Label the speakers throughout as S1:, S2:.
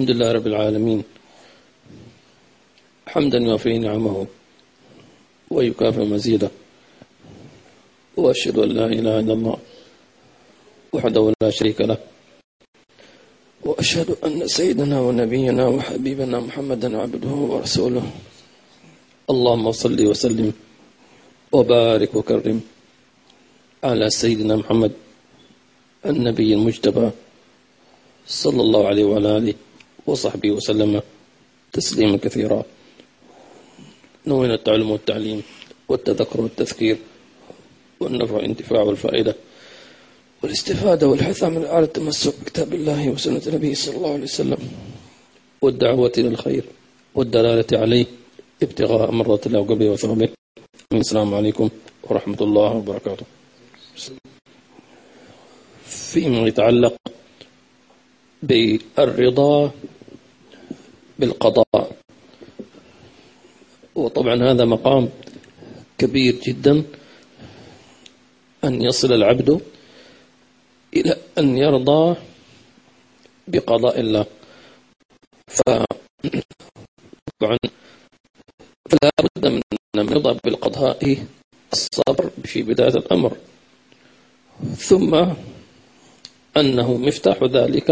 S1: الحمد لله رب العالمين. حمدا يوفي نعمه ويكافئ مزيده. وأشهد أن لا إله إلا الله وحده لا شريك له. وأشهد أن سيدنا ونبينا وحبيبنا محمدا عبده ورسوله. اللهم صل وسلم وبارك وكرم على سيدنا محمد النبي المجتبى صلى الله عليه وعلى آله وصحبه وسلم تسليما كثيرا. نوينا التعلم والتعليم والتذكر والتذكير والنفع والانتفاع والفائدة والاستفادة والحث من على التمسك بكتاب الله وسنة نبيه صلى الله عليه وسلم والدعوة إلى الخير والدلالة عليه ابتغاء مرضات الله وقبله وثوبه السلام عليكم ورحمة الله وبركاته. فيما يتعلق بالرضا بالقضاء. وطبعا هذا مقام كبير جدا أن يصل العبد إلى أن يرضى بقضاء الله. ف فلا بد من الرضا بالقضاء الصبر في بداية الأمر. ثم أنه مفتاح ذلك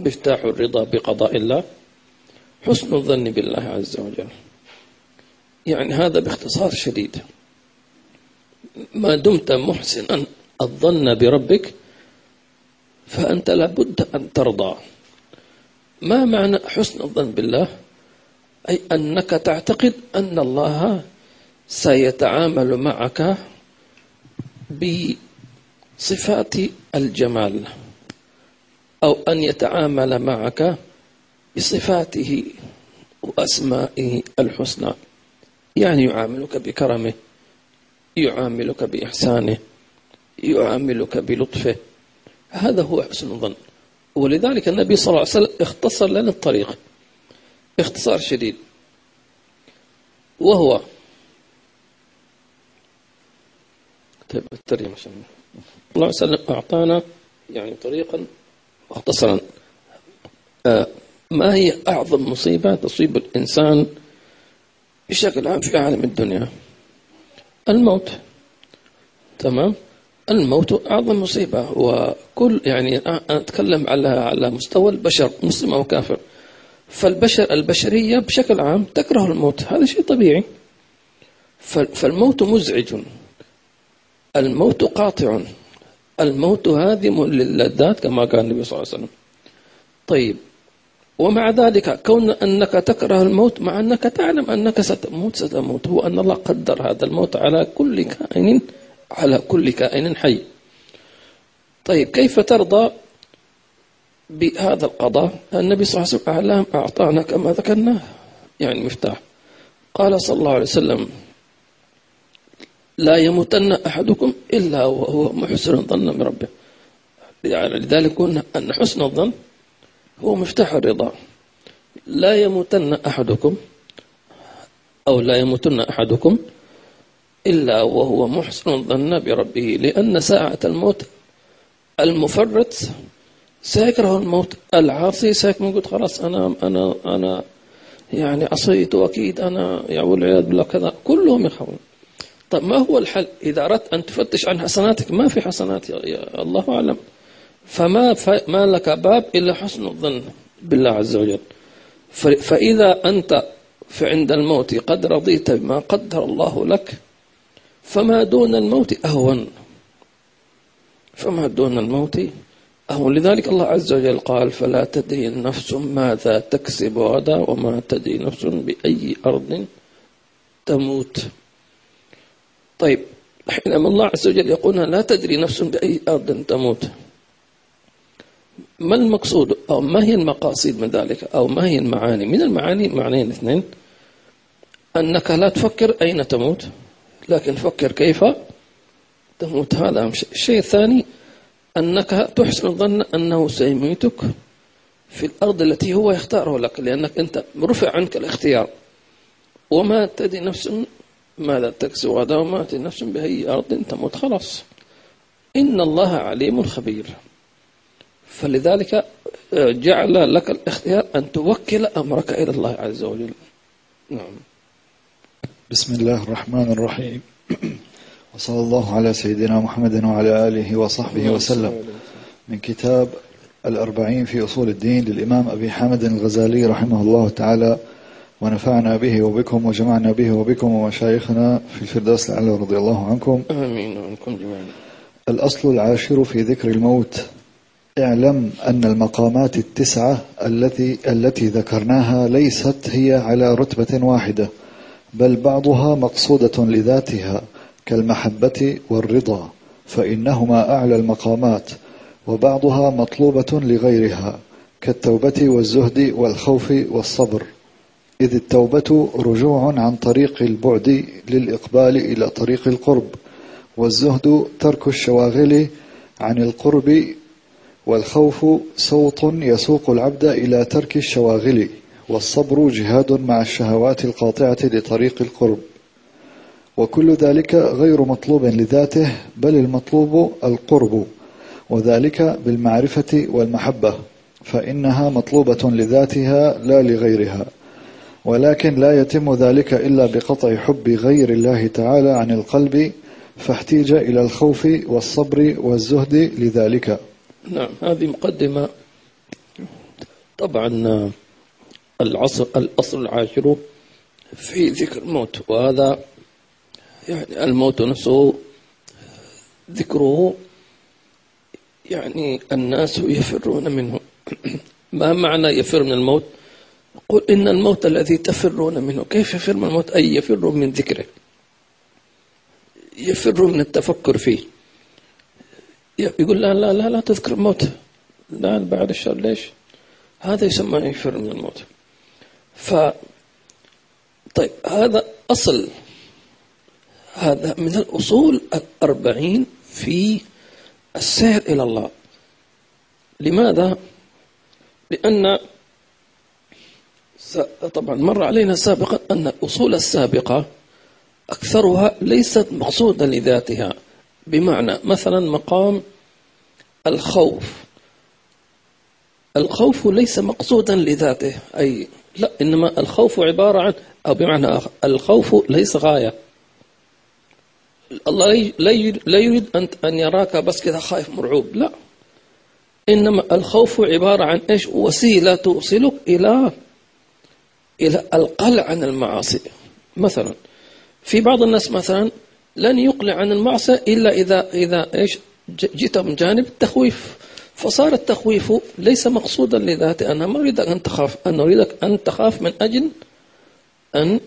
S1: مفتاح الرضا بقضاء الله. حسن الظن بالله عز وجل. يعني هذا باختصار شديد. ما دمت محسنا الظن بربك فأنت لابد أن ترضى. ما معنى حسن الظن بالله؟ أي أنك تعتقد أن الله سيتعامل معك بصفات الجمال أو أن يتعامل معك بصفاته وأسمائه الحسنى. يعني يعاملك بكرمه يعاملك بإحسانه يعاملك بلطفه. هذا هو حسن الظن. ولذلك النبي صلى الله عليه وسلم اختصر لنا الطريق. اختصار شديد. وهو طيب الترجمة الله عليه وسلم أعطانا يعني طريقا مختصرا. آه ما هي أعظم مصيبة تصيب الإنسان بشكل عام في عالم الدنيا؟ الموت. تمام؟ الموت أعظم مصيبة وكل يعني أتكلم على على مستوى البشر مسلم أو كافر. فالبشر البشرية بشكل عام تكره الموت هذا شيء طبيعي. فالموت مزعج. الموت قاطع. الموت هادم للذات كما قال النبي صلى الله عليه وسلم. طيب ومع ذلك كون أنك تكره الموت مع أنك تعلم أنك ستموت ستموت. هو أن الله قدر هذا الموت على كل كائن على كل كائن حي. طيب كيف ترضى بهذا القضاء؟ النبي صلى الله عليه وسلم أعطانا كما ذكرنا يعني مفتاح. قال صلى الله عليه وسلم لا يموتن أحدكم إلا وهو محسن ظن بربه يعني لذلك قلنا أن حسن الظن هو مفتاح الرضا. لا يموتن أحدكم أو لا يموتن أحدكم إلا وهو محسن ظن بربه لأن ساعة الموت المفرط سيكره الموت. العاصي سيكون يقول خلاص أنا أنا أنا يعني عصيت وأكيد أنا يا والعياذ بالله كذا. كلهم يخافون. طيب ما هو الحل؟ إذا أردت أن تفتش عن حسناتك ما في حسنات يا الله أعلم. فما ما لك باب إلا حسن الظن بالله عز وجل. فإذا أنت عند الموت قد رضيت بما قدر الله لك فما دون الموت أهون. فما دون الموت أهون. لذلك الله عز وجل قال فلا تدري نفس ماذا تكسب غدا وما تدري نفس بأي أرض تموت. طيب حينما الله عز وجل يقول لا تدري نفس بأي أرض تموت. ما المقصود أو ما هي المقاصد من ذلك أو ما هي المعاني؟ من المعاني معنيين اثنين. أنك لا تفكر أين تموت لكن فكر كيف تموت. هذا الشيء الثاني أنك تحسن الظن أنه سيميتك في الأرض التي هو يختاره لك لأنك أنت رفع عنك الاختيار. وما تدري نفس ماذا تكسب غدا وما تدري نفس بأي أرض تموت. خلاص. إن الله عليم خبير. فلذلك آه، جعل لك الاختيار أن توكل أمرك إلى الله عز وجل. نعم.
S2: بسم الله الرحمن الرحيم. وصلى الله على سيدنا محمد وعلى آله وصحبه وسلم. من كتاب الأربعين في أصول الدين للإمام أبي حامد الغزالي رحمه الله تعالى ونفعنا به وبكم وجمعنا به وبكم ومشايخنا في الفردوس الأعلى رضي الله عنكم.
S1: آمين. وعنكم جميعا.
S2: الأصل العاشر في ذكر الموت. اعلم أن المقامات التسعة التي التي ذكرناها ليست هي على رتبة واحدة بل بعضها مقصودة لذاتها كالمحبة والرضا فإنهما أعلى المقامات وبعضها مطلوبة لغيرها كالتوبة والزهد والخوف والصبر. إذ التوبة رجوع عن طريق البعد للإقبال إلى طريق القرب والزهد ترك الشواغل عن القرب والخوف صوت يسوق العبد إلى ترك الشواغل والصبر جهاد مع الشهوات القاطعة لطريق القرب. وكل ذلك غير مطلوب لذاته بل المطلوب القرب وذلك بالمعرفة والمحبة فإنها مطلوبة لذاتها لا لغيرها. ولكن لا يتم ذلك إلا بقطع حب غير الله تعالى عن القلب فاحتيج إلى الخوف والصبر والزهد لذلك.
S1: نعم هذه مقدمة. طبعا العصر الأصل العاشر في ذكر الموت وهذا يعني الموت نفسه ذكره يعني الناس يفرون منه. ما معنى يفر من الموت؟ قل إن الموت الذي تفرون منه. كيف يفر من الموت؟ أي يفر من ذكره. يفر من التفكر فيه. يقول لا لا لا لا تذكر الموت. لا بعد الشر ليش؟ هذا يسمى يفر من الموت. ف طيب هذا أصل. هذا من الأصول الأربعين في السير إلى الله. لماذا؟ لأن طبعا مر علينا سابقا أن الأصول السابقة أكثرها ليست مقصودة لذاتها. بمعنى مثلا مقام الخوف. الخوف ليس مقصودا لذاته أي لا إنما الخوف عبارة عن أو بمعنى آخر الخوف ليس غاية. الله لا يريد أن يراك بس كذا خايف مرعوب لا. إنما الخوف عبارة عن إيش؟ وسيلة توصلك إلى إلى القلع عن المعاصي. مثلا في بعض الناس مثلا لن يقلع عن المعصية إلا إذا إذا إيش جئت من جانب التخويف. فصار التخويف ليس مقصودا لذاته أنا ما أريدك أن تخاف أنا أريدك أن تخاف من أجل أن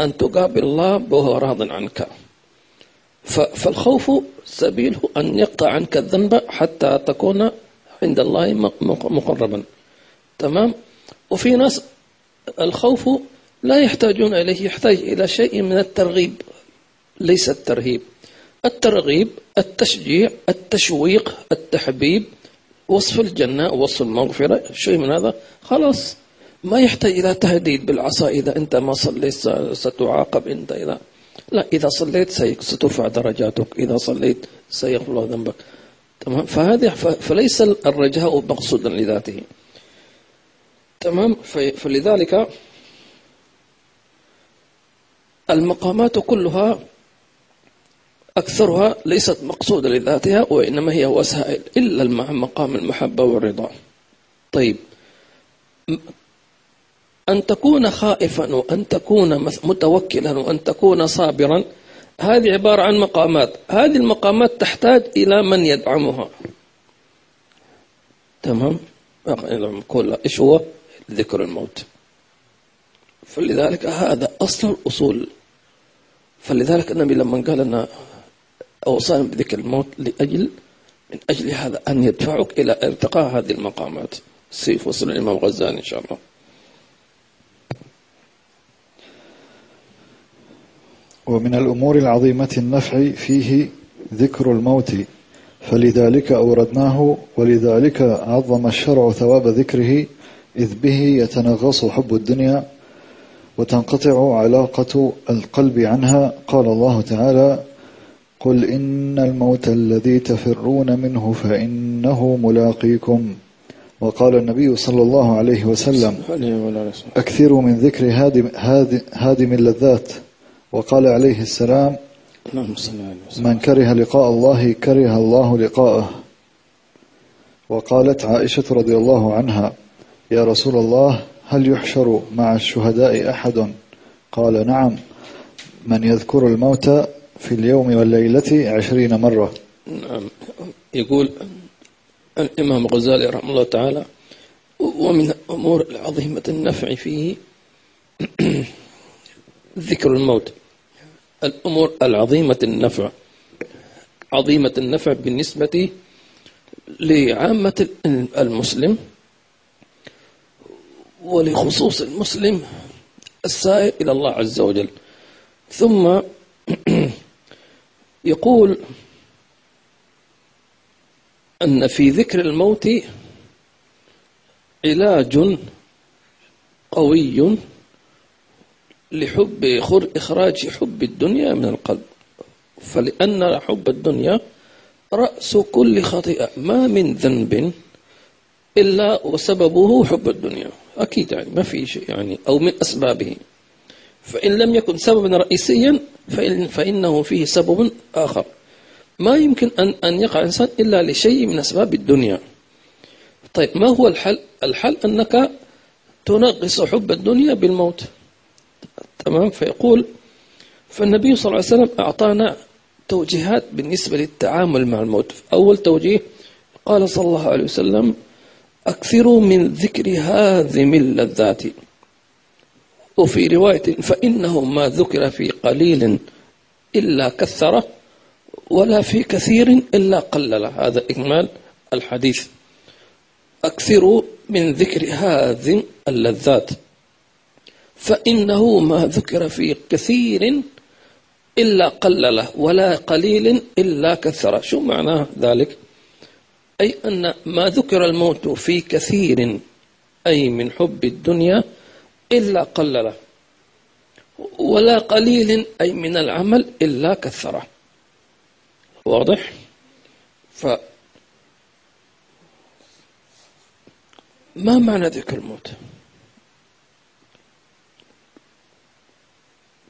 S1: أن تقابل الله وهو راض عنك. فالخوف سبيله أن يقطع عنك الذنب حتى تكون عند الله مقربا. تمام؟ وفي ناس الخوف لا يحتاجون إليه يحتاج إلى شيء من الترغيب. ليس الترهيب. الترغيب التشجيع التشويق التحبيب وصف الجنة وصف المغفرة. شيء من هذا؟ خلاص. ما يحتاج إلى تهديد بالعصا إذا أنت ما صليت ستعاقب أنت إذا. لا إذا صليت سترفع درجاتك. إذا صليت سيغفر الله ذنبك. تمام؟ فهذه فليس الرجاء مقصودا لذاته. تمام؟ فلذلك المقامات كلها أكثرها ليست مقصودة لذاتها وإنما هي وسائل إلا مع مقام المحبة والرضا. طيب. أن تكون خائفا وأن تكون متوكلا وأن تكون صابرا هذه عبارة عن مقامات. هذه المقامات تحتاج إلى من يدعمها. تمام؟ كل إيش هو؟ ذكر الموت. فلذلك هذا أصل الأصول. فلذلك النبي لما قال أن أوصانا بذكر الموت لأجل من أجل هذا أن يدفعك إلى ارتقاء هذه المقامات. سيف وصل الإمام غزالي إن شاء الله.
S2: ومن الأمور العظيمة النفع فيه ذكر الموت فلذلك أوردناه ولذلك عظم الشرع ثواب ذكره إذ به يتنغص حب الدنيا وتنقطع علاقة القلب عنها. قال الله تعالى قل إن الموت الذي تفرون منه فإنه ملاقيكم. وقال النبي صلى الله عليه وسلم. أكثروا من ذكر هادم, هادم, هادم اللذات. وقال عليه السلام من كره لقاء الله كره الله لقاءه. وقالت عائشة رضي الله عنها يا رسول الله هل يحشر مع الشهداء أحد؟ قال نعم من يذكر الموت في اليوم والليلة عشرين مرة.
S1: نعم. يقول الإمام الغزالي رحمه الله تعالى ومن الأمور العظيمة النفع فيه ذكر الموت. الأمور العظيمة النفع. عظيمة النفع بالنسبة لعامة المسلم ولخصوص المسلم السائر إلى الله عز وجل. ثم يقول أن في ذكر الموت علاج قوي لحب خر- إخراج حب الدنيا من القلب. فلأن حب الدنيا رأس كل خطيئة. ما من ذنب إلا وسببه حب الدنيا. أكيد يعني ما في شيء يعني أو من أسبابه. فإن لم يكن سببا رئيسيا فإن فإنه فيه سبب آخر. ما يمكن أن أن يقع الإنسان إلا لشيء من أسباب الدنيا. طيب ما هو الحل؟ الحل أنك تنغص حب الدنيا بالموت. تمام؟ فيقول فالنبي صلى الله عليه وسلم أعطانا توجيهات بالنسبة للتعامل مع الموت. أول توجيه قال صلى الله عليه وسلم أكثروا من ذكر هاذم اللذات وفي رواية فإنه ما ذكر في قليل إلا كثره ولا في كثير إلا قلله هذا إكمال الحديث. أكثروا من ذكر هذه اللذات. فإنه ما ذكر في كثير إلا قلله ولا قليل إلا كثره. شو معناه ذلك؟ أي أن ما ذكر الموت في كثير أي من حب الدنيا إلا قلله. ولا قليل أي من العمل إلا كثره. واضح؟ ف ما معنى ذكر الموت؟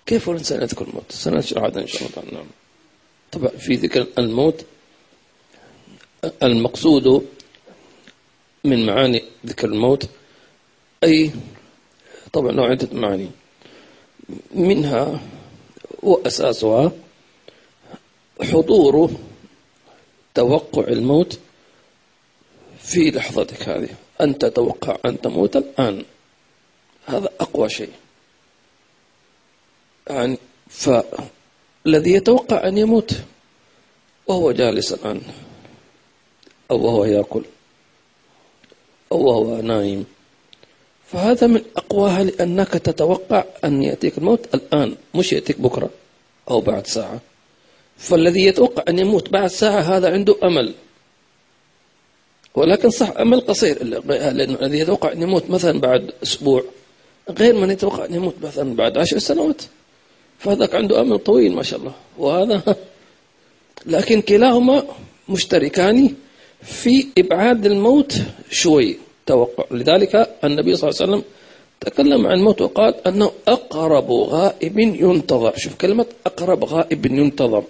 S1: كيف الإنسان يذكر الموت؟ سنشرح هذا إن شاء الله. نعم. طبعا في ذكر الموت المقصود من معاني ذكر الموت أي طبعا له عدة معاني منها وأساسها حضور توقع الموت في لحظتك هذه. أن تتوقع أن تموت الآن. هذا أقوى شيء. يعني فالذي يتوقع أن يموت وهو جالس الآن. أو وهو يأكل. أو وهو نايم. فهذا من أقواها لأنك تتوقع أن يأتيك الموت الآن مش يأتيك بكرة أو بعد ساعة. فالذي يتوقع أن يموت بعد ساعة هذا عنده أمل. ولكن صح أمل قصير. لأن الذي يتوقع أن يموت مثلا بعد أسبوع غير من يتوقع أن يموت مثلا بعد عشر سنوات. فهذاك عنده أمل طويل ما شاء الله. وهذا لكن كلاهما مشتركان في إبعاد الموت شوي. توقع لذلك النبي صلى الله عليه وسلم تكلم عن الموت وقال أنه أقرب غائب ينتظر. شوف كلمة أقرب غائب ينتظر.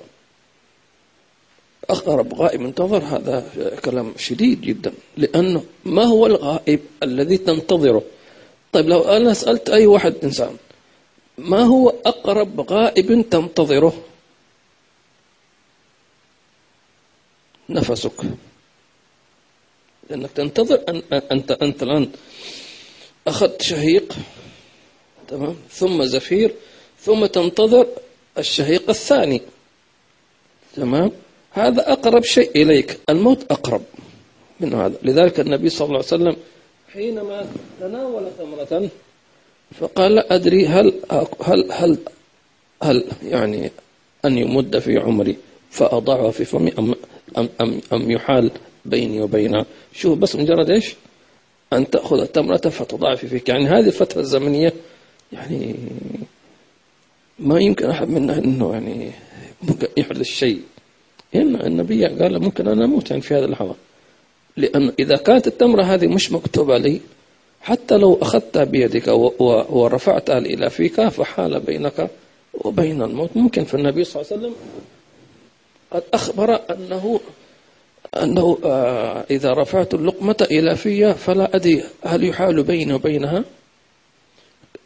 S1: أقرب غائب ينتظر هذا كلام شديد جدا. لأنه ما هو الغائب الذي تنتظره؟ طيب لو أنا سألت أي واحد إنسان ما هو أقرب غائب تنتظره؟ نفسك. لأنك تنتظر أن أنت أنت الآن أخذت شهيق تمام؟ ثم زفير ثم تنتظر الشهيق الثاني تمام؟ هذا أقرب شيء إليك الموت أقرب من هذا. لذلك النبي صلى الله عليه وسلم حينما تناول تمرة فقال لا أدري هل هل هل هل يعني أن يمد في عمري فأضعها في فمي أم أم أم, أم يحال بيني وبينها شوف بس مجرد إيش؟ أن تأخذ التمرة فتضعها في فيك. يعني هذه الفترة الزمنية يعني ما يمكن أحد منا أنه يعني يحدث شيء هنا النبي قال ممكن أنا أموت يعني في هذه اللحظة. لأن إذا كانت التمرة هذه مش مكتوبة لي حتى لو أخذتها بيدك ورفعتها إلى فيك فحال بينك وبين الموت. ممكن في النبي صلى الله عليه وسلم قد أخبر أنه أنه آه، إذا رفعت اللقمة إلى في فلا أدري هل يحال بيني وبينها.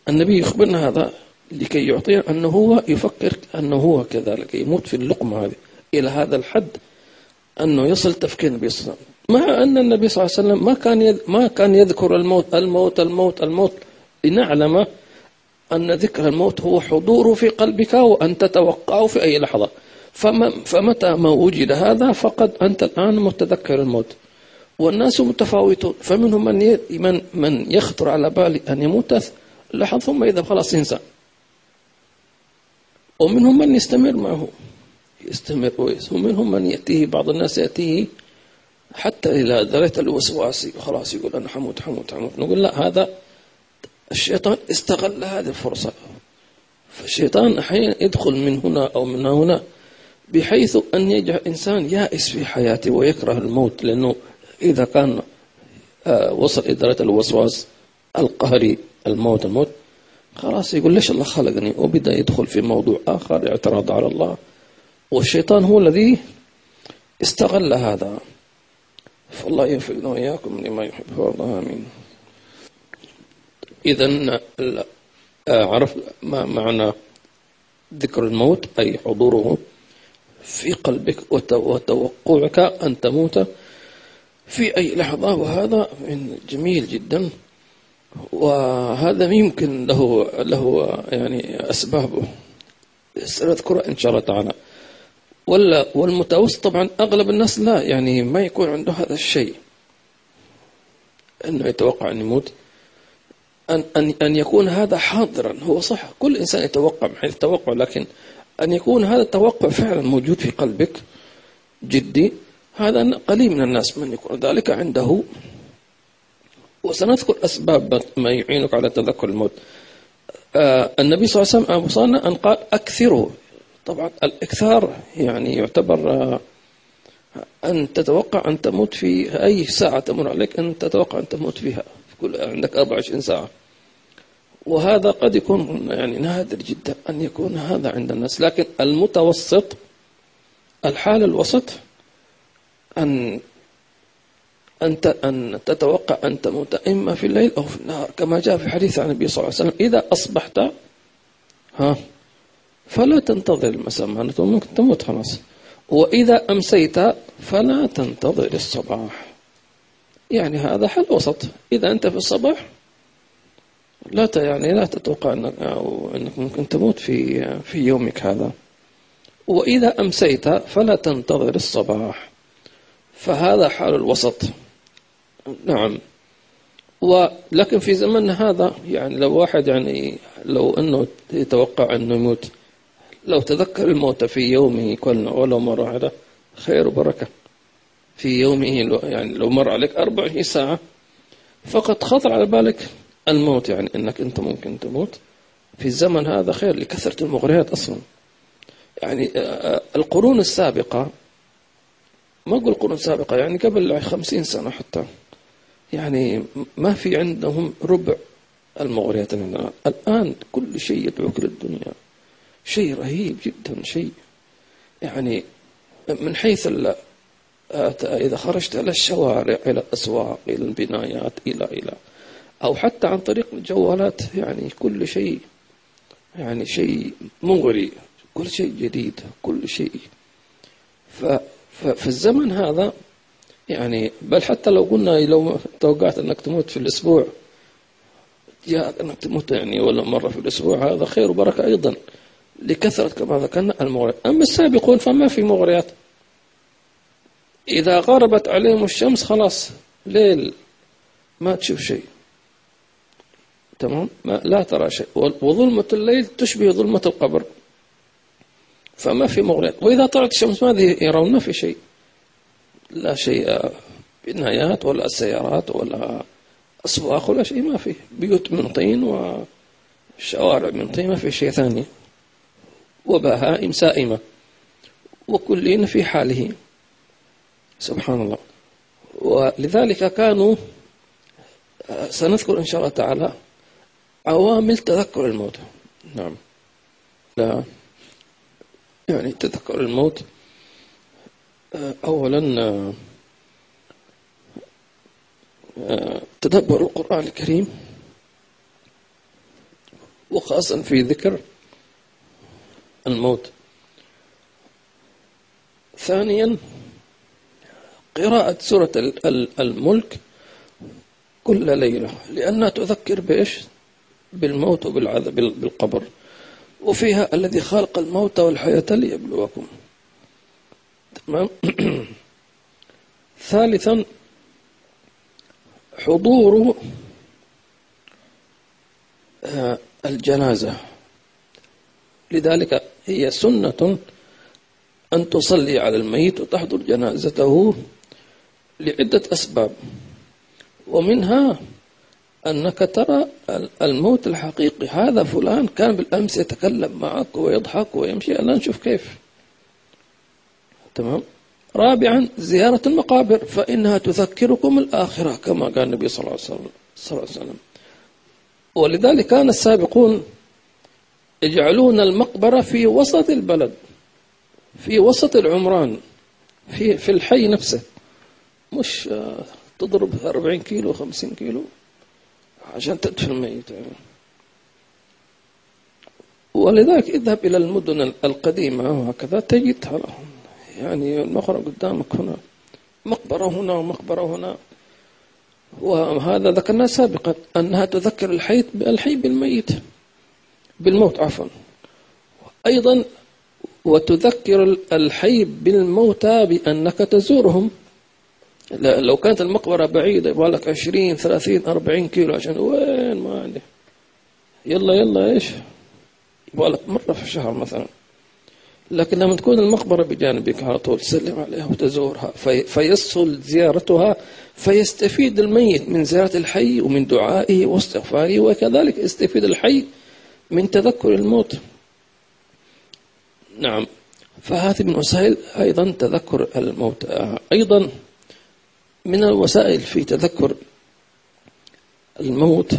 S1: النبي يخبرنا هذا لكي يعطينا أنه هو يفكر أنه هو كذلك يموت في اللقمة هذه. إلى هذا الحد أنه يصل تفكير النبي صلى الله عليه وسلم. مع أن النبي صلى الله عليه وسلم ما كان ما كان يذكر الموت الموت الموت الموت. لنعلم أن ذكر الموت هو حضوره في قلبك وأن تتوقعه في أي لحظة. فمتى ما وجد هذا فقد أنت الآن متذكر الموت. والناس متفاوتون. فمنهم من من من يخطر على بالي أن يموت. لحظة ثم إذا خلاص ينسى. ومنهم من يستمر معه. يستمر ومنهم من يأتيه. بعض الناس يأتيه حتى إلى درجة الوسواس. خلاص يقول أنا حموت حموت حموت. نقول لا هذا الشيطان استغل هذه الفرصة. فالشيطان أحيانا يدخل من هنا أو من هنا. بحيث أن يجعل إنسان يائس في حياته ويكره الموت لأنه إذا كان آه، وصل درجة الوسواس القهري الموت الموت خلاص يقول ليش الله خلقني؟ وبدأ يدخل في موضوع آخر اعتراض على الله. والشيطان هو الذي استغل هذا. فالله يوفقنا وإياكم لما يحب. الله آمين. إذا عرف ما معنى ذكر الموت؟ أي حضوره. في قلبك وتوقعك أن تموت في أي لحظة وهذا جميل جدا. وهذا يمكن له له يعني أسبابه. سنذكرها إن شاء الله تعالى. ولا والمتوسط طبعا أغلب الناس لا يعني ما يكون عنده هذا الشيء. أنه يتوقع أن يموت. أن, أن, أن يكون هذا حاضرا هو صح. كل إنسان يتوقع حيث التوقع لكن أن يكون هذا التوقع فعلا موجود في قلبك جدي هذا قليل من الناس من يكون ذلك عنده. وسنذكر أسباب ما يعينك على تذكر الموت. آه النبي صلى الله عليه وسلم أن قال أكثروا. طبعا الإكثار يعني يعتبر آه أن تتوقع أن تموت في أي ساعة تمر عليك أن تتوقع أن تموت فيها. كل عندك 24 ساعة. وهذا قد يكون يعني نادر جدا أن يكون هذا عند الناس. لكن المتوسط الحال الوسط أن أنت أن تتوقع أن تموت إما في الليل أو في النهار كما جاء في حديث عن النبي صلى الله عليه وسلم إذا أصبحت ها فلا تنتظر المساء معناته ممكن تموت خلاص. وإذا أمسيت فلا تنتظر الصباح. يعني هذا حل وسط إذا أنت في الصباح لا يعني لا تتوقع أنك, أو أنك ممكن تموت في في يومك هذا. وإذا أمسيت فلا تنتظر الصباح. فهذا حال الوسط. نعم. ولكن في زمننا هذا يعني لو واحد يعني لو أنه يتوقع أنه يموت لو تذكر الموت في يومه كلنا ولو مرة واحدة خير وبركة. في يومه يعني لو مر عليك 24 ساعة فقد خطر على بالك. الموت يعني أنك أنت ممكن تموت. في الزمن هذا خير لكثرة المغريات أصلا. يعني آه، آه، القرون السابقة ما أقول قرون سابقة يعني قبل خمسين سنة حتى. يعني ما في عندهم ربع المغريات عندنا الآن. كل شيء يدعوك للدنيا. شيء رهيب جدا شيء. يعني من حيث إذا خرجت إلى الشوارع إلى الأسواق إلى البنايات إلى إلى. أو حتى عن طريق الجوالات يعني كل شيء يعني شيء مغري كل شيء جديد كل شيء. ففي الزمن هذا يعني بل حتى لو قلنا لو توقعت أنك تموت في الأسبوع جاء أنك تموت يعني ولا مرة في الأسبوع هذا خير وبركة أيضا لكثرة كما ذكرنا المغريات. أما السابقون فما في مغريات. إذا غربت عليهم الشمس خلاص ليل ما تشوف شيء. تمام؟ ما لا ترى شيء. وظلمة الليل تشبه ظلمة القبر. فما في مغريات. وإذا طلعت الشمس ماذا يرون ما في شيء. لا شيء بنايات ولا سيارات ولا أسواق ولا شيء. ما في. بيوت من طين وشوارع من طين. ما في شيء ثاني. وبهائم سائمة. وكلين في حاله. سبحان الله. ولذلك كانوا سنذكر إن شاء الله تعالى عوامل تذكر الموت. نعم. لا. يعني تذكر الموت أولا تدبر القرآن الكريم وخاصة في ذكر الموت. ثانيا قراءة سورة الملك كل ليلة. لأنها تذكر بإيش؟ بالموت وبالعذاب بالقبر. وفيها الذي خلق الموت والحياة ليبلوكم. تمام؟ ثالثا حضور آه، الجنازة. لذلك هي سنة أن تصلي على الميت وتحضر جنازته لعدة أسباب. ومنها أنك ترى الموت الحقيقي هذا فلان كان بالأمس يتكلم معك ويضحك ويمشي الآن نشوف كيف. تمام؟ رابعا زيارة المقابر فإنها تذكركم الآخرة كما قال النبي صلى الله عليه وسلم ولذلك كان السابقون يجعلون المقبرة في وسط البلد في وسط العمران في في الحي نفسه. مش آه، تضرب 40 كيلو 50 كيلو. عشان تدفن الميت. ولذلك اذهب إلى المدن القديمة وهكذا تجدها يعني المقبرة قدامك هنا. مقبرة هنا ومقبرة هنا. وهذا ذكرناه سابقا أنها تذكر الحي الحي بالميت. بالموت عفوا. أيضا وتذكر الحي بالموتى بأنك تزورهم. لو كانت المقبرة بعيدة يبغى لك 20 30 40 كيلو عشان وين ما عندي يلا يلا إيش؟ يبغى لك مرة في الشهر مثلا. لكن لما تكون المقبرة بجانبك على طول تسلم عليها وتزورها في فيسهل زيارتها فيستفيد الميت من زيارة الحي ومن دعائه واستغفاره وكذلك يستفيد الحي من تذكر الموت. نعم. فهذه من وسائل أيضا تذكر الموت. أيضا من الوسائل في تذكر الموت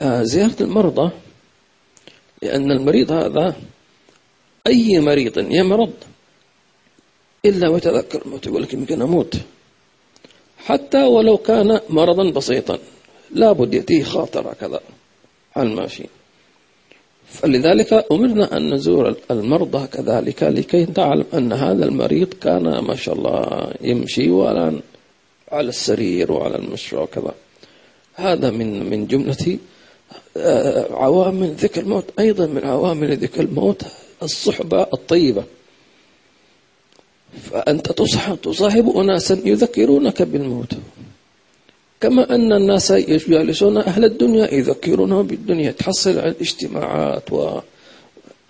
S1: آه، زيارة المرضى لأن المريض هذا أي مريض يمرض إلا ويتذكر الموت يقول لك يمكن أموت. حتى ولو كان مرضا بسيطا لابد يأتيه خاطر كذا على الماشي. فلذلك أمرنا أن نزور المرضى كذلك لكي تعلم أن هذا المريض كان ما شاء الله يمشي والآن على السرير وعلى المشروع وكذا. هذا من من جملة آه، عوامل ذكر الموت. أيضا من عوامل ذكر الموت الصحبة الطيبة. فأنت تصاحب أناسا يذكرونك بالموت. كما أن الناس يجالسون أهل الدنيا يذكرونهم بالدنيا. تحصل على الاجتماعات و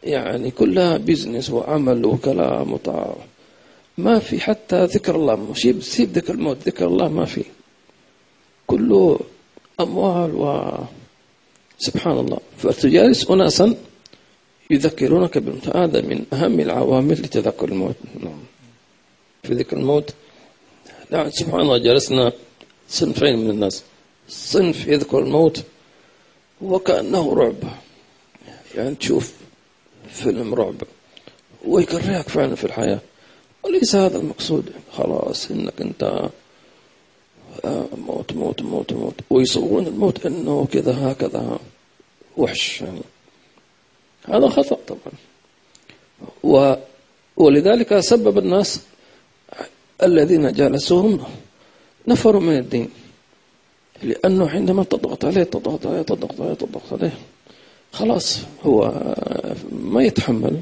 S1: يعني كلها بزنس وعمل وكلام وطاعة. ما في حتى ذكر الله. سيب, سيب ذكر الموت. ذكر الله ما في. كله أموال و سبحان الله. فتجالس أناسا يذكرونك بالموت هذا من أهم العوامل لتذكر الموت. نعم. في ذكر الموت نعم سبحان الله جلسنا صنفين من الناس. صنف يذكر الموت وكأنه رعب. يعني تشوف فيلم رعب. ويكرهك فعلا في الحياة. وليس هذا المقصود. خلاص إنك أنت آه، موت موت موت موت. ويصورون الموت إنه كذا هكذا. وحش يعني. هذا خطأ طبعا. و ولذلك سبب الناس الذين جالسوهم نفروا من الدين. لأنه عندما تضغط عليه تضغط عليه تضغط عليه تضغط عليه خلاص هو ما يتحمل.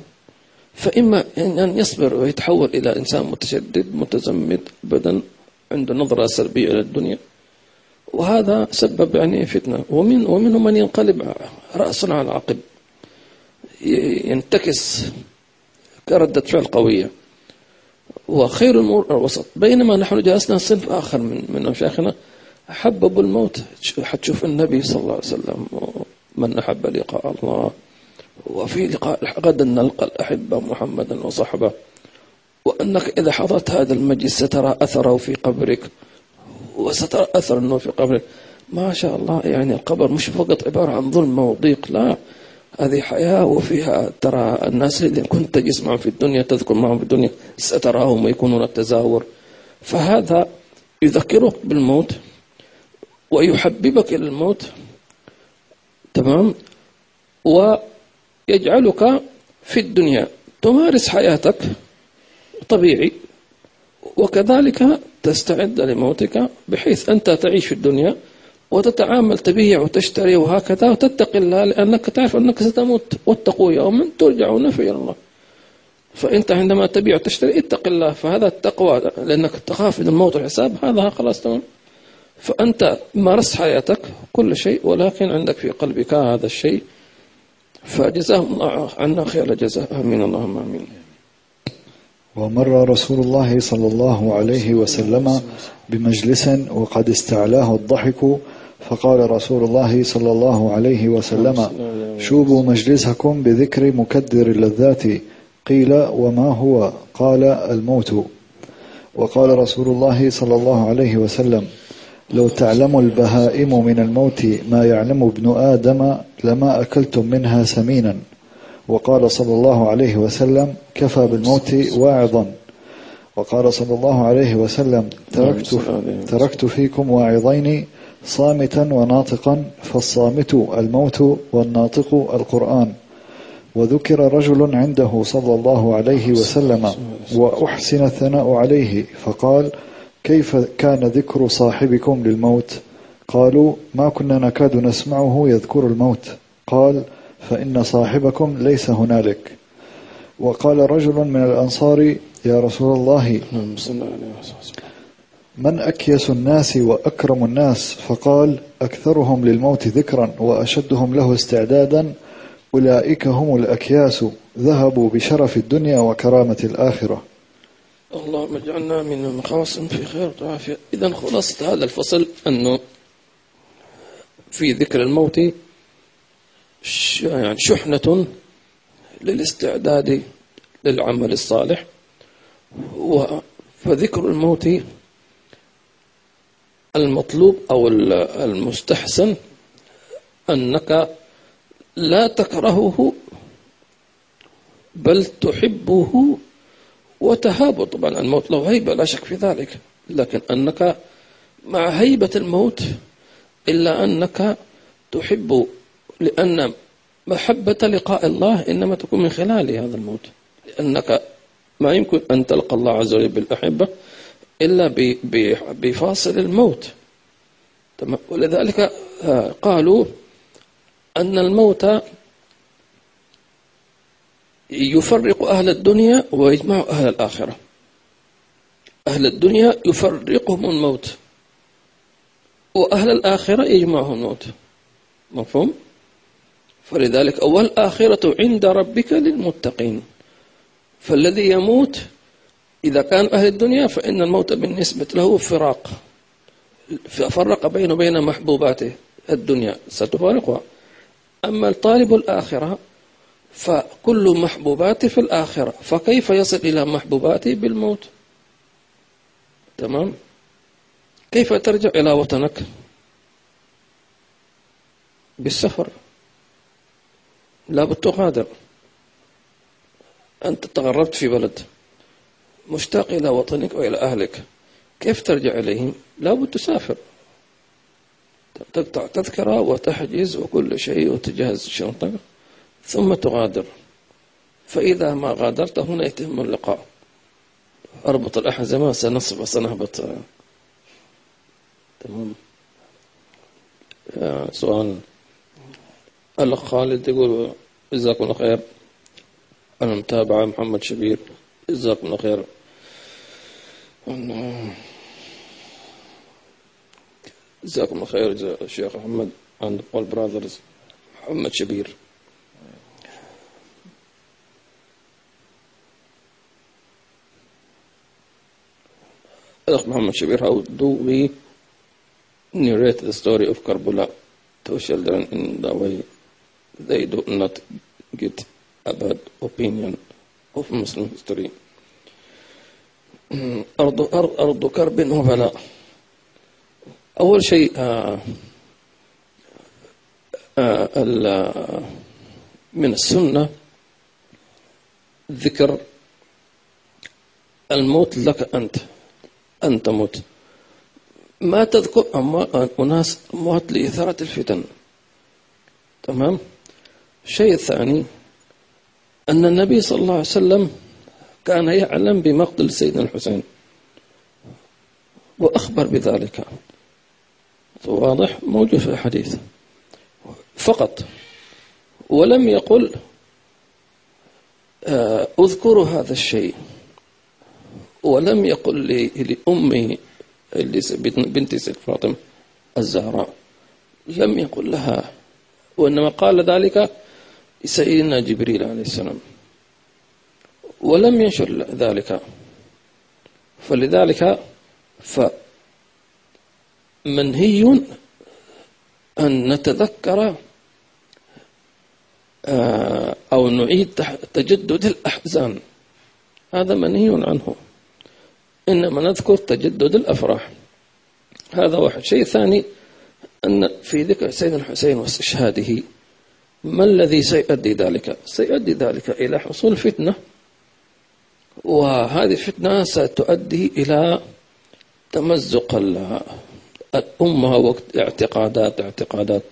S1: فإما أن يصبر ويتحول إلى إنسان متشدد متزمت أبدا عنده نظرة سلبية إلى الدنيا وهذا سبب يعني فتنة. ومن ومنهم من ينقلب رأسا على عقب ينتكس كردة فعل قوية. وخير الأمور الوسط. بينما نحن جلسنا صنف آخر من من مشايخنا. حببوا الموت. حتشوف النبي صلى الله عليه وسلم. من أحب لقاء الله. وفي لقاء غدا نلقى الأحبة محمدا وصحبه وأنك إذا حضرت هذا المجلس سترى أثره في قبرك وسترى أثر النور في قبرك. ما شاء الله يعني القبر مش فقط عبارة عن ظلم وضيق لا. هذه حياة وفيها ترى الناس الذين كنت تجلس معهم في الدنيا تذكر معهم في الدنيا ستراهم ويكونون التزاور. فهذا يذكرك بالموت ويحببك إلى الموت تمام؟ ويجعلك في الدنيا تمارس حياتك طبيعي وكذلك تستعد لموتك بحيث أنت تعيش في الدنيا وتتعامل تبيع وتشتري وهكذا وتتقي الله لأنك تعرف أنك ستموت واتقوا يوما ترجعون إلى الله فأنت عندما تبيع وتشتري اتق الله فهذا التقوى لأنك تخاف من الموت والحساب هذا خلاص تمام. فأنت مارست حياتك كل شيء ولكن عندك في قلبك هذا الشيء فجزاهم الله عنا خير جزاء. آمين. اللهم آمين.
S2: ومر رسول الله صلى الله عليه وسلم بمجلس وقد استعلاه الضحك فقال رسول الله صلى الله عليه وسلم شوبوا مجلسكم بذكر مكدر اللذات قيل وما هو؟ قال الموت. وقال رسول الله صلى الله عليه وسلم لو تعلم البهائم من الموت ما يعلم ابن آدم لما أكلتم منها سمينا. وقال صلى الله عليه وسلم كفى بالموت واعظا. وقال صلى الله عليه وسلم تركت, تركت فيكم واعظين صامتا وناطقا فالصامت الموت والناطق القرآن. وذكر رجل عنده صلى الله عليه وسلم وأحسن الثناء عليه فقال كيف كان ذكر صاحبكم للموت؟ قالوا ما كنا نكاد نسمعه يذكر الموت. قال فإن صاحبكم ليس هنالك. وقال رجل من الأنصار يا رسول الله من أكيس الناس وأكرم الناس؟ فقال أكثرهم للموت ذكرا وأشدهم له استعدادا. أولئك هم الأكياس ذهبوا بشرف الدنيا وكرامة الآخرة.
S1: اللهم اجعلنا من المخاصم في خير وعافية إذا خلاصة هذا الفصل أنه في ذكر الموت يعني شحنة للاستعداد للعمل الصالح. فذكر الموت المطلوب أو المستحسن أنك لا تكرهه بل تحبه وتهابه طبعا الموت. له هيبة لا شك في ذلك. لكن أنك مع هيبة الموت إلا أنك تحب لأن محبة لقاء الله إنما تكون من خلال هذا الموت. لأنك ما يمكن أن تلقى الله عز وجل بالأحبة إلا بفاصل الموت. ولذلك آه، قالوا أن الموت يفرق أهل الدنيا ويجمع أهل الآخرة. أهل الدنيا يفرقهم الموت وأهل الآخرة يجمعهم الموت. مفهوم؟ فلذلك أول آخرة عند ربك للمتقين. فالذي يموت إذا كان أهل الدنيا فإن الموت بالنسبة له فراق. فرق بينه وبين محبوباته الدنيا ستفارقها. أما الطالب الآخرة فكل محبوباته في الآخرة فكيف يصل إلى محبوباته بالموت؟ تمام؟ كيف ترجع إلى وطنك؟ بالسفر. لابد تغادر أنت تغربت في بلد مشتاق إلى وطنك وإلى أهلك كيف ترجع إليهم؟ لابد تسافر. تقطع تذكرة وتحجز وكل شيء وتجهز شنطك ثم تغادر. فإذا ما غادرت هنا يتم اللقاء. أربط الأحزمة سنصب سنهبط. تمام. سؤال. الأخ خالد يقول جزاكم الله خير؟ أنا متابعة محمد شبير. جزاكم الله خير. جزاكم الله خير الشيخ محمد عند بول براذرز محمد شبير. الأخ محمد شبير how do we narrate the story of Karbala to children in the way they do not get a bad opinion of Muslim history. أرض, أرض, أرض كرب وبلاء أول شيء آه آه من السنة ذكر الموت لك أنت أنت تموت. ما تذكر أناس أموات لإثارة الفتن. تمام؟ الشيء الثاني أن النبي صلى الله عليه وسلم كان يعلم بمقتل سيدنا الحسين. وأخبر بذلك. واضح؟ موجود في الحديث. فقط. ولم يقل آه، اذكروا هذا الشيء. ولم يقل لأمي بنت سيد فاطمة الزهراء. لم يقل لها. وإنما قال ذلك سيدنا جبريل عليه السلام. ولم ينشر ذلك. فلذلك فمنهي أن نتذكر آه، أو نعيد تجدد الأحزان. هذا منهي عنه. إنما نذكر تجدد الأفراح. هذا واحد. شيء ثاني أن في ذكر سيدنا الحسين واستشهاده ما الذي سيؤدي ذلك؟ سيؤدي ذلك إلى حصول فتنة. وهذه الفتنة ستؤدي إلى تمزق الأمة واعتقادات اعتقادات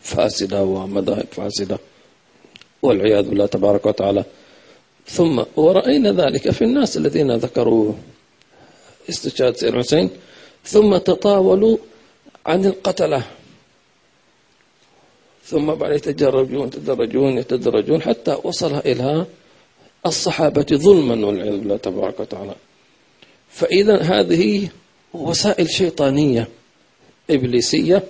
S1: فاسدة ومذاهب فاسدة. والعياذ بالله تبارك وتعالى. ثم ورأينا ذلك في الناس الذين ذكروا استشهاد سيدنا الحسين ثم تطاولوا عن القتلة. ثم بعد يتدرجون يتدرجون يتدرجون حتى وصل إلى الصحابة ظلما والعياذ بالله تبارك وتعالى. فإذا هذه وسائل شيطانية إبليسية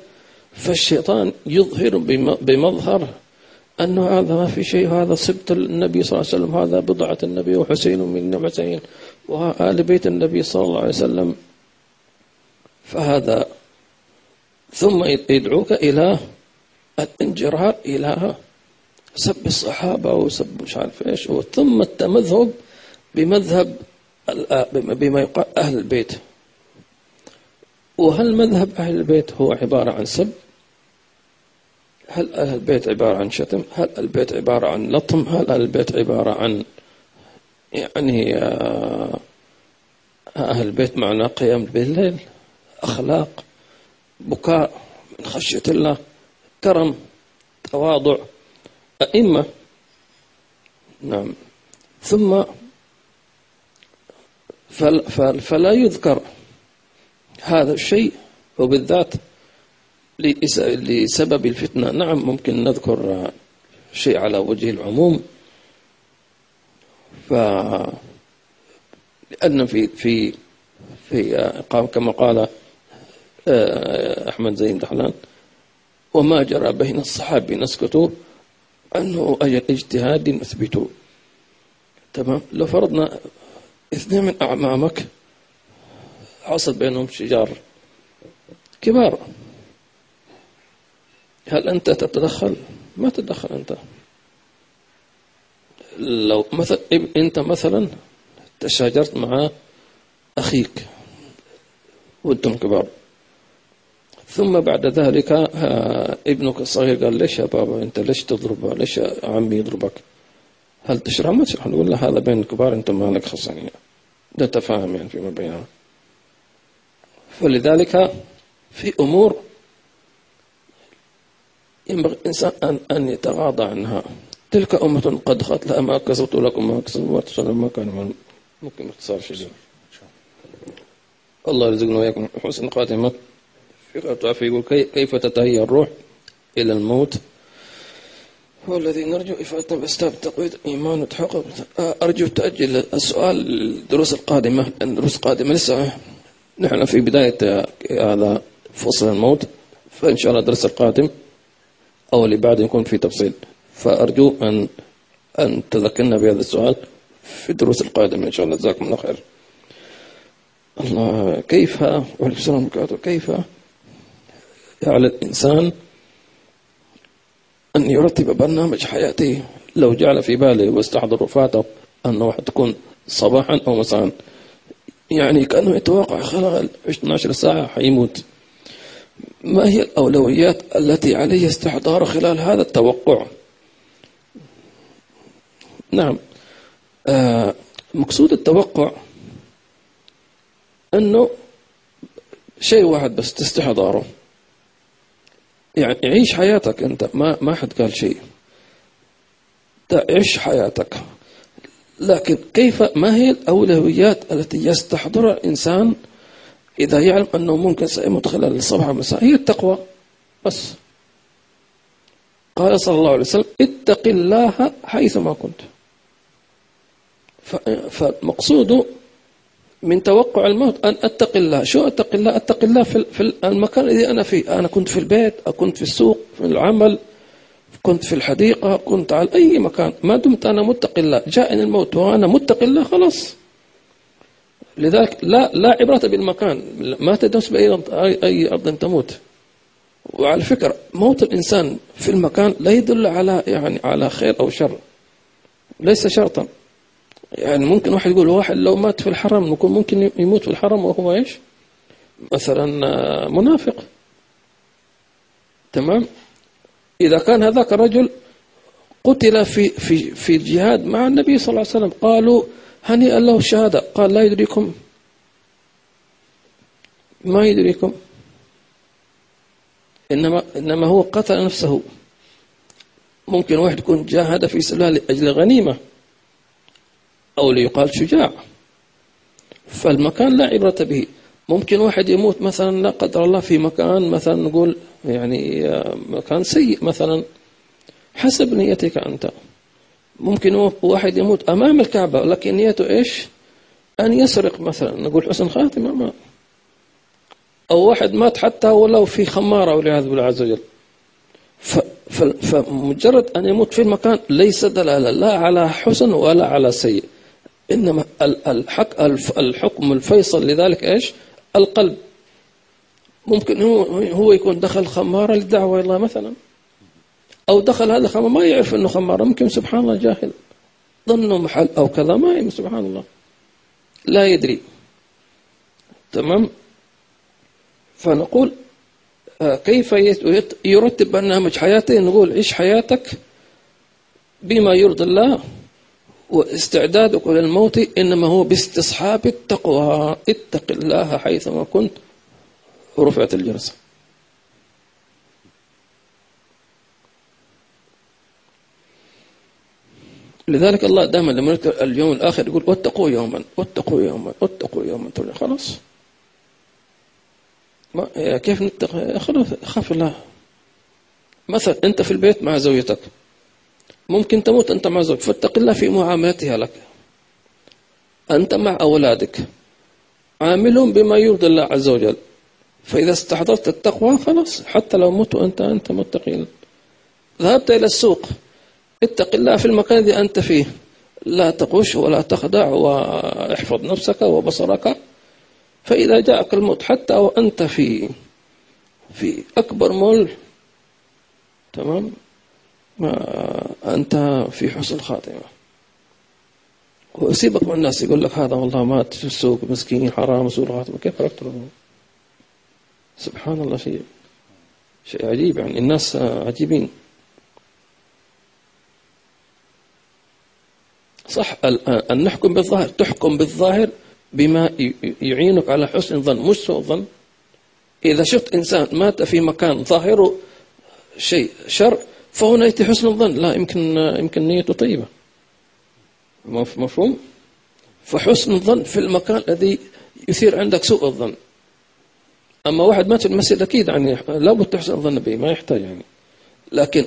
S1: فالشيطان يظهر بمظهر أنه هذا ما في شيء هذا سبت النبي صلى الله عليه وسلم هذا بضعة النبي وحسين من حسين وآل بيت النبي صلى الله عليه وسلم. فهذا. ثم يدعوك إلى الإنجراء إلى سب الصحابة وسب مش عارف إيش. ثم التمذهب بمذهب بما يقال أهل البيت. وهل مذهب أهل البيت هو عبارة عن سب؟ هل أهل البيت عبارة عن شتم؟ هل البيت عبارة عن لطم؟ هل البيت عبارة عن يعني آه، أهل البيت معناه قيام بالليل أخلاق بكاء من خشية الله كرم تواضع أئمة. نعم. ثم فلا يذكر هذا الشيء وبالذات لسبب الفتنة. نعم ممكن نذكر شيء على وجه العموم. ف لأن في في في كما قال آه، أحمد زين دحلان وما جرى بين الصحابة نسكتوا عنه أي اجتهاد نثبته تمام؟ لو فرضنا اثنين من أعمامك حصل بينهم شجار كبار هل أنت تتدخل؟ ما تتدخل أنت. لو مثلا أنت مثلا تشاجرت مع أخيك وأنتم كبار. ثم بعد ذلك آه، ابنك الصغير قال ليش يا بابا أنت ليش تضربه ليش عمي يضربك؟ هل تشرح؟ ما تشرح. نقول له هذا بين الكبار أنت ما لك خصانية ده تفاهم يعني فيما بيننا فلذلك في أمور ينبغي الإنسان أن, أن يتغاضى عنها. تلك أمة قد خلت لها ما كسبت لكم ما كسبوا ما كان ممكن اختصار شديد الله يرزقنا وإياكم. حسن خاتمة في يقول كيف تتهيأ الروح إلى الموت؟ هو الذي نرجو إفادة بأسباب تقويض إيمان وتحقق. أرجو تأجل السؤال الدروس القادمة. الدروس القادمة لسه نحن في بداية هذا فصل الموت. فإن شاء الله الدرس القادم أو اللي بعد يكون في تفصيل. فأرجو أن أن تذكرنا بهذا السؤال في الدروس القادمة إن شاء الله. جزاكم الله خير. الله كيف وعليكم السلام كيف على الإنسان أن يرتب برنامج حياته؟ لو جعل في باله واستحضر وفاته أنه تكون صباحا أو مساء. يعني كأنه يتوقع خلال 12 ساعة حيموت. ما هي الأولويات التي عليه استحضار خلال هذا التوقع؟ نعم. آه مقصود التوقع أنه شيء واحد بس تستحضاره يعني عيش حياتك أنت. ما ما حد قال شيء. عيش حياتك. لكن كيف ما هي الأولويات التي يستحضرها الإنسان إذا يعلم أنه ممكن سيموت خلال الصباح والمساء؟ هي التقوى. بس. قال صلى الله عليه وسلم اتق الله حيثما كنت. فمقصوده من توقع الموت أن أتق الله. شو أتق الله؟ أتق الله في المكان الذي أنا فيه. أنا كنت في البيت كنت في السوق في العمل كنت في الحديقة كنت على أي مكان. ما دمت أنا متق الله. جاءني الموت وأنا متق الله خلاص. لذلك لا لا عبرة بالمكان. ما تدرس بأي أي أرض تموت. وعلى فكرة موت الإنسان في المكان لا يدل على يعني على خير أو شر. ليس شرطا. يعني ممكن واحد يقول واحد لو مات في الحرم ممكن ممكن يموت في الحرم وهو إيش؟ مثلا منافق. تمام؟ إذا كان هذاك الرجل قتل في في في الجهاد مع النبي صلى الله عليه وسلم قالوا هنيئا له الشهادة. قال لا يدريكم. ما يدريكم. إنما إنما هو قتل نفسه. ممكن واحد يكون جاهد في سبيل لأجل غنيمة. أو ليقال شجاع. فالمكان لا عبرة به. ممكن واحد يموت مثلا لا قدر الله في مكان مثلا نقول يعني مكان سيء مثلا. حسب نيتك أنت. ممكن واحد يموت أمام الكعبة لكن نيته إيش؟ أن يسرق مثلا. نقول حسن خاتمة ما. أو واحد مات حتى ولو في خمارة والعياذ بالله عز وجل. فمجرد أن يموت في المكان ليس دلالة لا على حسن ولا على سيء. إنما الحكم الفيصل لذلك إيش؟ القلب. ممكن هو هو يكون دخل خمارة للدعوة الله مثلا. أو دخل هذا خمارة ما يعرف أنه خمارة ممكن سبحان الله جاهل. ظنه محل أو كذا ما سبحان الله. لا يدري. تمام؟ فنقول آه، كيف يرتب برنامج حياته؟ نقول عيش حياتك بما يرضي الله؟ واستعدادك للموت إنما هو باستصحاب التقوى. اتق الله حيثما كنت. ورفعت الجلسة لذلك الله دائما لما اليوم الآخر يقول واتقوا يوما واتقوا يوما واتقوا يوما. خلاص. ما كيف نتقى خلاص خاف الله. مثلا أنت في البيت مع زوجتك. ممكن تموت أنت مع زوجك فاتق الله في معاملتها لك. أنت مع أولادك. عاملهم بما يرضي الله عز وجل. فإذا استحضرت التقوى خلاص. حتى لو مت أنت أنت متقين. ذهبت إلى السوق. اتق الله في المكان الذي أنت فيه. لا تغش ولا تخدع واحفظ نفسك وبصرك. فإذا جاءك الموت حتى وأنت في في أكبر مول. تمام؟ ما أنت في حسن خاتمة وسيبك من الناس يقول لك هذا والله مات في السوق مسكين حرام سوء خاتمة كيف عرفت سبحان الله شيء شيء عجيب يعني. الناس عجيبين. صح أن نحكم بالظاهر تحكم بالظاهر بما يعينك على حسن الظن مش سوء الظن إذا شفت إنسان مات في مكان ظاهره شيء شر فهنا يأتي حسن الظن. لا يمكن يمكن نيته طيبة. مفهوم؟ فحسن الظن في المكان الذي يثير عندك سوء الظن. أما واحد مات في المسجد أكيد يعني لابد تحسن الظن به ما يحتاج يعني. لكن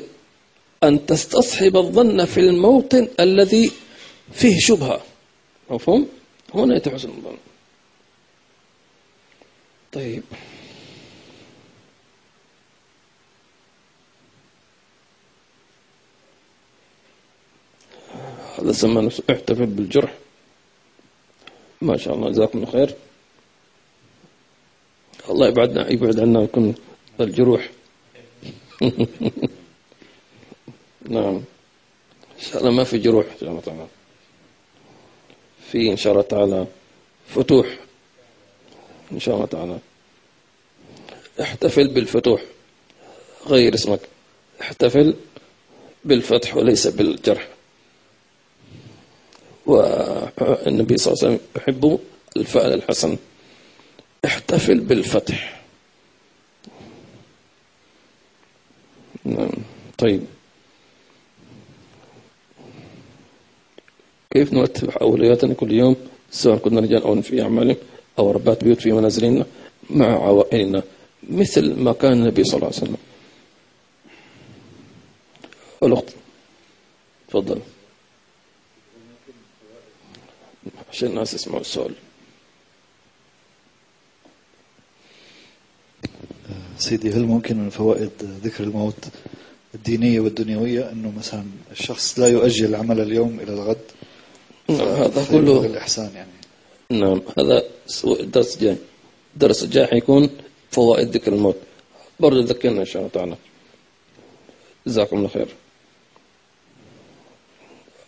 S1: أن تستصحب الظن في الموطن الذي فيه شبهة. مفهوم؟ هنا يتحسن الظن. طيب. هذا زمان احتفل بالجرح. ما شاء الله جزاكم الله خير. الله يبعدنا يبعد عنا يكون الجروح. نعم. إن شاء الله ما في جروح. إن شاء الله تعالى. في إن شاء الله تعالى فتوح. إن شاء الله تعالى. احتفل بالفتوح. غير اسمك. احتفل بالفتح وليس بالجرح. والنبي صلى الله عليه وسلم يحب الفعل الحسن. احتفل بالفتح. نعم. طيب. كيف نرتب أولوياتنا كل يوم؟ سواء كنا رجال أو في أعمالهم أو ربات بيوت في منازلنا مع عوائلنا مثل ما كان النبي صلى الله عليه وسلم. الأخت تفضل. عشان الناس يسمعوا السؤال.
S2: سيدي هل ممكن من فوائد ذكر الموت الدينية والدنيوية أنه مثلا الشخص لا يؤجل عمل اليوم إلى الغد؟
S1: نعم هذا كله
S2: الإحسان يعني.
S1: نعم هذا الدرس الجاي الدرس الجاي حيكون فوائد ذكر الموت. برضه ذكرنا إن شاء الله تعالى. جزاكم الله خير.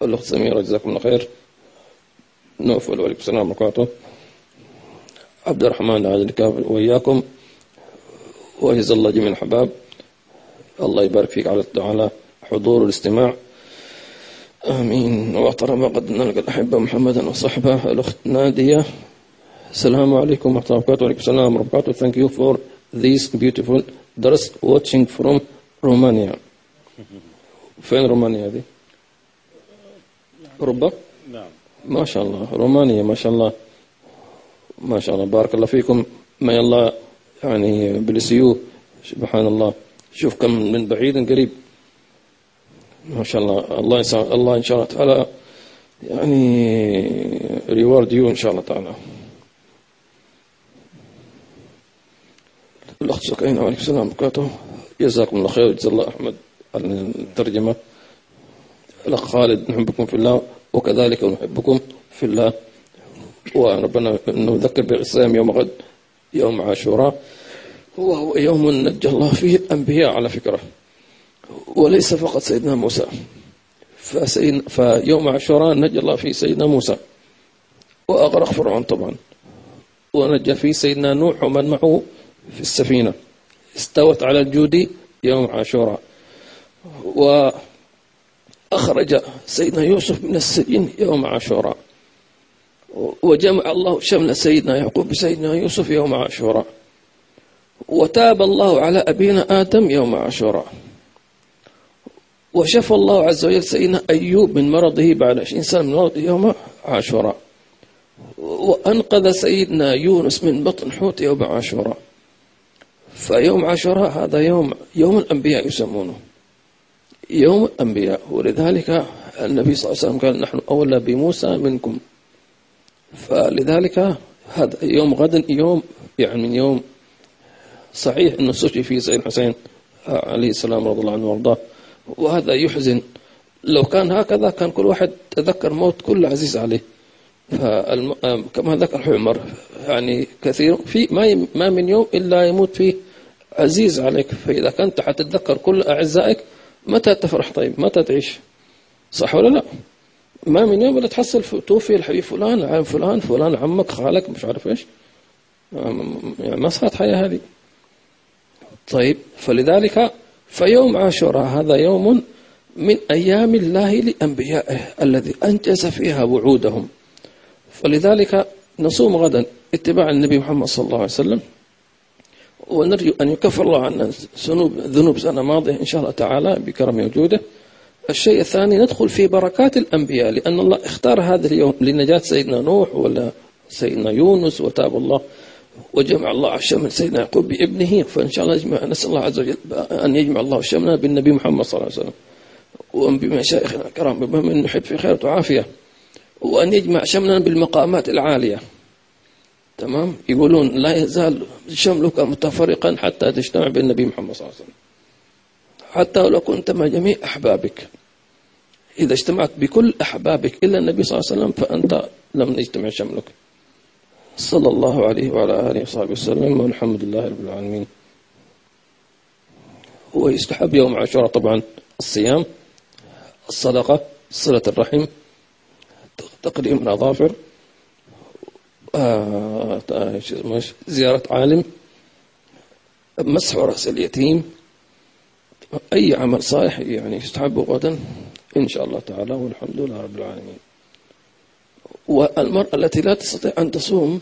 S1: الأخت سميرة جزاكم الله خير. نوفل وعليكم السلام ورحمة الله عبد الرحمن عادل الكافر وإياكم. وجزا الله جميع الحباب الله يبارك فيك على على حضور الاستماع. آمين. وأحترم قد نلقى الأحبة محمدا وصحبه الأخت نادية. السلام عليكم ورحمة الله وبركاته. وعليكم السلام ورحمة الله Thank you for this beautiful درس watching from Romania. فين رومانيا هذه؟ أوروبا؟
S3: نعم.
S1: ما شاء الله. رومانيا ما شاء الله. ما شاء الله. بارك الله فيكم. ما الله يعني بالسيو سبحان الله. شوف كم من بعيد قريب. ما شاء الله. الله يسا الله إن شاء الله تعالى يعني ريورد يو إن شاء الله تعالى. الأخت سكينة وعليكم السلام. وبركاته جزاكم الله خير. وجزا الله أحمد. على الترجمة. الأخ خالد نحبكم في الله. وكذلك نحبكم في الله. وربنا نذكر بالإسلام يوم غد يوم عاشوراء. وهو يوم نجى الله فيه الأنبياء على فكرة. وليس فقط سيدنا موسى. فسيدنا فيوم عاشوراء نجى الله فيه سيدنا موسى. وأغرق فرعون طبعا. ونجى فيه سيدنا نوح ومن معه في السفينة. استوت على الجود يوم عاشوراء. وأخرج سيدنا يوسف من السجن يوم عاشوراء. وجمع الله شمل سيدنا يعقوب بسيدنا يوسف يوم عاشوراء. وتاب الله على أبينا آدم يوم عاشوراء. وشفى الله عز وجل سيدنا أيوب من مرضه بعد 20 سنة من مرضه يوم عاشوراء. وأنقذ سيدنا يونس من بطن حوت يوم عاشوراء. فيوم عاشوراء هذا يوم يوم الأنبياء يسمونه. يوم الأنبياء ولذلك النبي صلى الله عليه وسلم قال نحن أولى بموسى منكم. فلذلك هذا يوم غد يوم يعني من يوم صحيح أنه سجي فيه سيد الحسين عليه السلام رضي الله عنه وأرضاه. وهذا يحزن. لو كان هكذا كان كل واحد تذكر موت كل عزيز عليه. فالم... كما ذكر عمر يعني كثير في ما ما من يوم إلا يموت فيه عزيز عليك. فإذا كنت حتتذكر كل أعزائك متى تفرح؟ طيب متى تعيش؟ صح ولا لا؟ ما من يوم الا تحصل توفي الحبيب فلان عم فلان فلان عمك خالك مش عارف إيش. يعني ما صارت حياة هذه. طيب فلذلك فيوم عاشوراء هذا يوم من أيام الله لأنبيائه الذي أنجز فيها وعودهم. فلذلك نصوم غدا اتباع النبي محمد صلى الله عليه وسلم. ونرجو أن يكفر الله عنا ذنوب ذنوب سنة ماضية إن شاء الله تعالى بكرم وجوده. الشيء الثاني ندخل في بركات الأنبياء لأن الله اختار هذا اليوم لنجاة سيدنا نوح ولا سيدنا يونس وتاب الله وجمع الله الشمل سيدنا يعقوب بابنه. فإن شاء الله يجمع نسأل الله عز وجل أن يجمع الله شملنا بالنبي محمد صلى الله عليه وسلم. وبمشايخنا الكرام بمن نحب في خير وعافية. وأن يجمع شملنا بالمقامات العالية. تمام؟ يقولون لا يزال شملك متفرقا حتى تجتمع بالنبي محمد صلى الله عليه وسلم. حتى لو كنت مع جميع أحبابك. إذا اجتمعت بكل أحبابك إلا النبي صلى الله عليه وسلم فأنت لم يجتمع شملك. صلى الله عليه وعلى آله وصحبه وسلم والحمد لله رب العالمين. ويستحب يوم عاشوراء طبعا الصيام الصدقة صلة الرحم تقديم الأظافر. زيارة عالم مسح رأس اليتيم. أي عمل صالح يعني يستحب غدا إن شاء الله تعالى والحمد لله رب العالمين. والمرأة التي لا تستطيع أن تصوم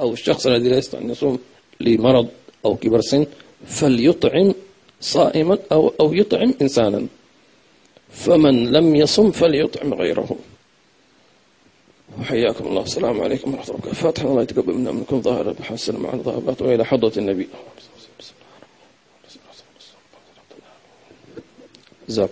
S1: أو الشخص الذي لا يستطيع أن يصوم لمرض أو كبر سن فليطعم صائما أو أو يطعم إنسانا. فمن لم يصم فليطعم غيره. وحياكم الله. السلام عليكم ورحمة الله وبركاته. الله يتقبل منا منكم. ظاهرة بحسن مع الضابات وإلى حضرة النبي. جزاكم